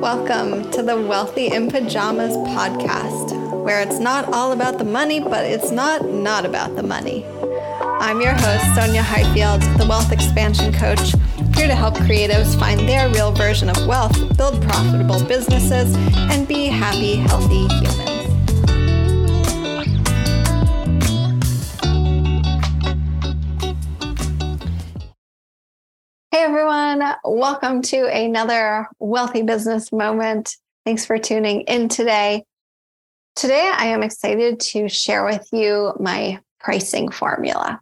Welcome to the Wealthy in Pajamas podcast, where it's not all about the money, but it's not not about the money. I'm your host, Sonya Highfield, the Wealth Expansion Coach, here to help creatives find their real version of wealth, build profitable businesses, and be happy, healthy humans. Hey everyone, welcome to another Wealthy Business Moment. Thanks for tuning in today. Today, I am excited to share with you my pricing formula.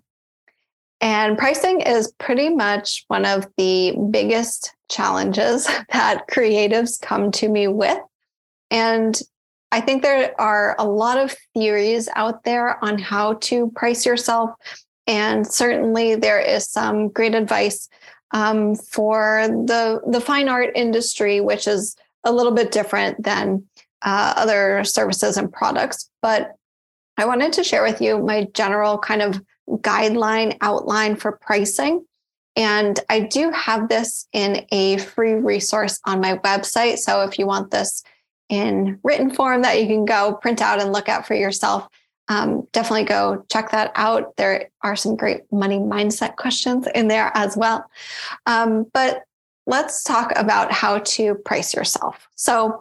And pricing is pretty much one of the biggest challenges that creatives come to me with. And I think there are a lot of theories out there on how to price yourself. And certainly there is some great advice um, for the the fine art industry, which is a little bit different than uh, other services and products. But I wanted to share with you my general kind of guideline outline for pricing. And I do have this in a free resource on my website. So if you want this in written form that you can go print out and look at for yourself, um, definitely go check that out. There are some great money mindset questions in there as well. Um, but let's talk about how to price yourself. So,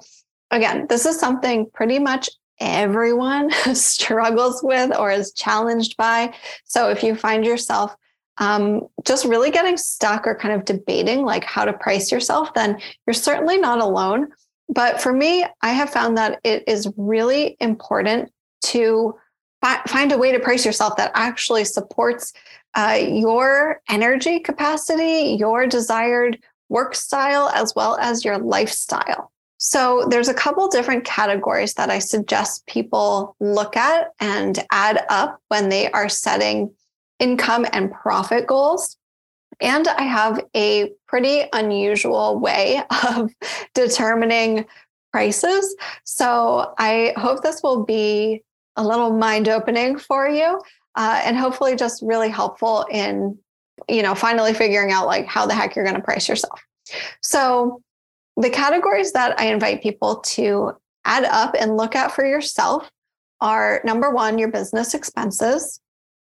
again, this is something pretty much everyone struggles with or is challenged by. So, if you find yourself um, just really getting stuck or kind of debating like how to price yourself, then you're certainly not alone. But for me, I have found that it is really important to find a way to price yourself that actually supports uh, your energy capacity, your desired work style, as well as your lifestyle. So there's a couple different categories that I suggest people look at and add up when they are setting income and profit goals. And I have a pretty unusual way of determining prices. So I hope this will be a little mind opening for you uh, and hopefully just really helpful in you know finally figuring out like how the heck you're going to price yourself. So the categories that i invite people to add up and look at for yourself are number one your business expenses.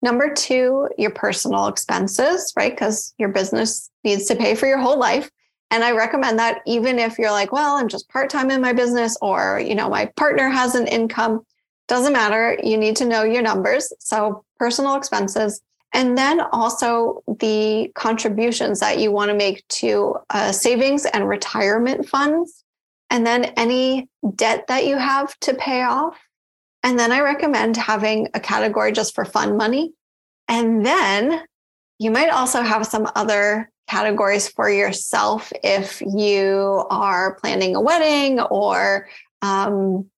Number two your personal expenses right? Because your business needs to pay for your whole life. And i recommend that even if you're like well i'm just part-time in my business or you know my partner has an income doesn't matter. You need to know your numbers. So, personal expenses. And then also the contributions that you want to make to uh, savings and retirement funds. And then any debt that you have to pay off. And then I recommend having a category just for fun money. And then you might also have some other categories for yourself if you are planning a wedding or um,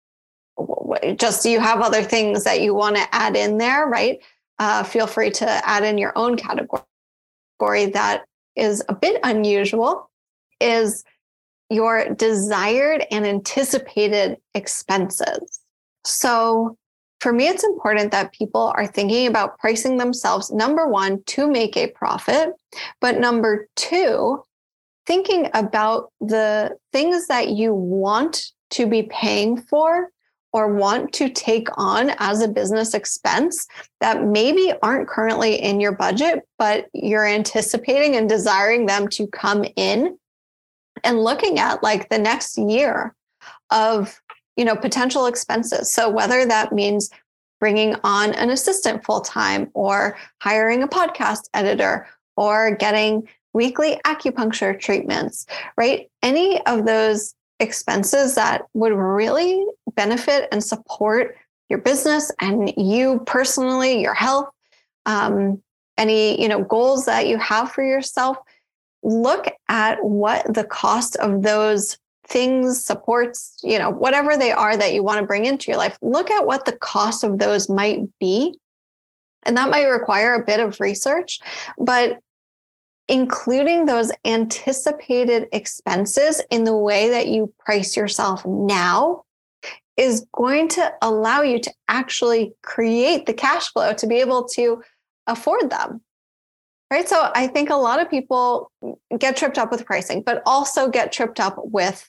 just do you have other things that you want to add in there, right? Uh, feel free to add in your own category that is a bit unusual is your desired and anticipated expenses. So, for me, it's important that people are thinking about pricing themselves, number one, to make a profit, but number two, thinking about the things that you want to be paying for or want to take on as a business expense that maybe aren't currently in your budget, but you're anticipating and desiring them to come in and looking at like the next year of you know potential expenses. So whether that means bringing on an assistant full time or hiring a podcast editor or getting weekly acupuncture treatments right? Any of those expenses that would really benefit and support your business and you personally, your health, um, any you know goals that you have for yourself. Look at what the cost of those things, supports, you know, whatever they are that you want to bring into your life. Look at what the cost of those might be. And that might require a bit of research, but including those anticipated expenses in the way that you price yourself now is going to allow you to actually create the cash flow to be able to afford them. Right. So I think a lot of people get tripped up with pricing, but also get tripped up with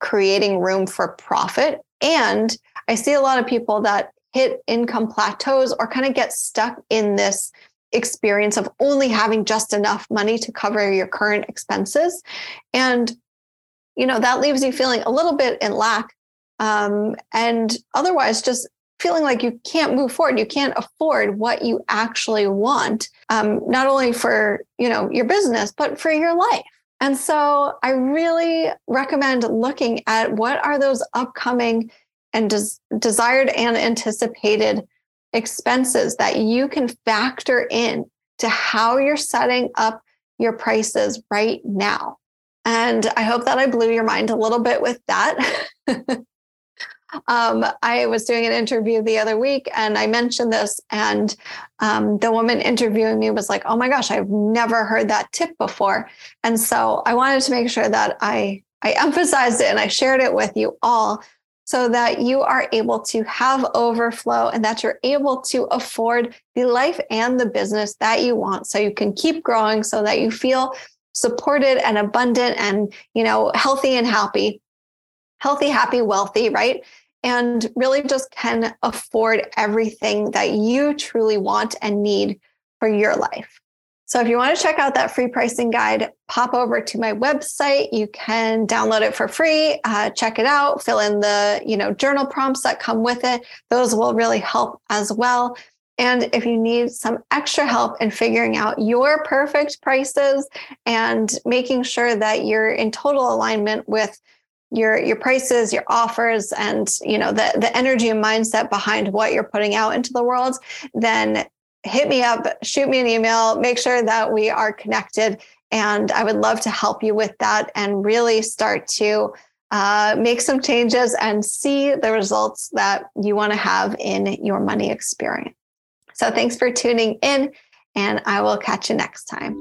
creating room for profit. And I see a lot of people that hit income plateaus or kind of get stuck in this experience of only having just enough money to cover your current expenses. And, you know, that leaves you feeling a little bit in lack. Um, and otherwise, just feeling like you can't move forward you can't afford what you actually want um, not only for you know your business but for your life and so i really recommend looking at what are those upcoming and des- desired and anticipated expenses that you can factor in to how you're setting up your prices right now. And i hope that i blew your mind a little bit with that. Um, I was doing an interview the other week and I mentioned this, and um, the woman interviewing me was like, Oh my gosh, I've never heard that tip before. And so I wanted to make sure that I, I emphasized it and I shared it with you all so that you are able to have overflow and that you're able to afford the life and the business that you want. So you can keep growing so that you feel supported and abundant and you know healthy and happy. Healthy happy wealthy right? And really just can afford everything that you truly want and need for your life. So if you want to check out that free pricing guide, pop over to my website. You can download it for free, uh, check it out, fill in the you know journal prompts that come with it. Those will really help as well. And if you need some extra help in figuring out your perfect prices and making sure that you're in total alignment with your your prices your offers and you know the the energy and mindset behind what you're putting out into the world then hit me up shoot me an email make sure that we are connected. And i would love to help you with that and really start to uh, make some changes and see the results that you want to have in your money experience. So thanks for tuning in and i will catch you next time.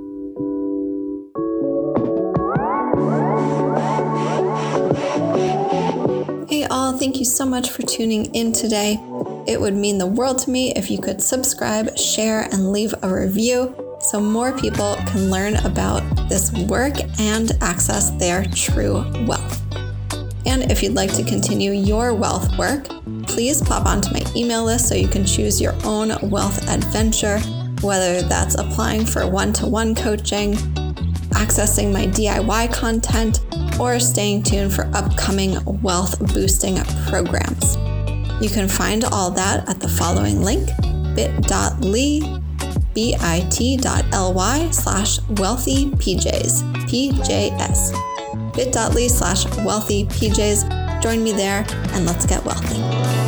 Hey, all, thank you so much for tuning in today. It would mean the world to me if you could subscribe, share, and leave a review so more people can learn about this work and access their true wealth. And if you'd like to continue your wealth work, please pop onto my email list so you can choose your own wealth adventure, whether that's applying for one to one coaching, accessing my DIY content, or staying tuned for upcoming wealth boosting programs. You can find all that at the following link bit.ly bit.ly slash wealthy PJs, PJS. bit.ly slash wealthy PJs. Join me there and let's get wealthy.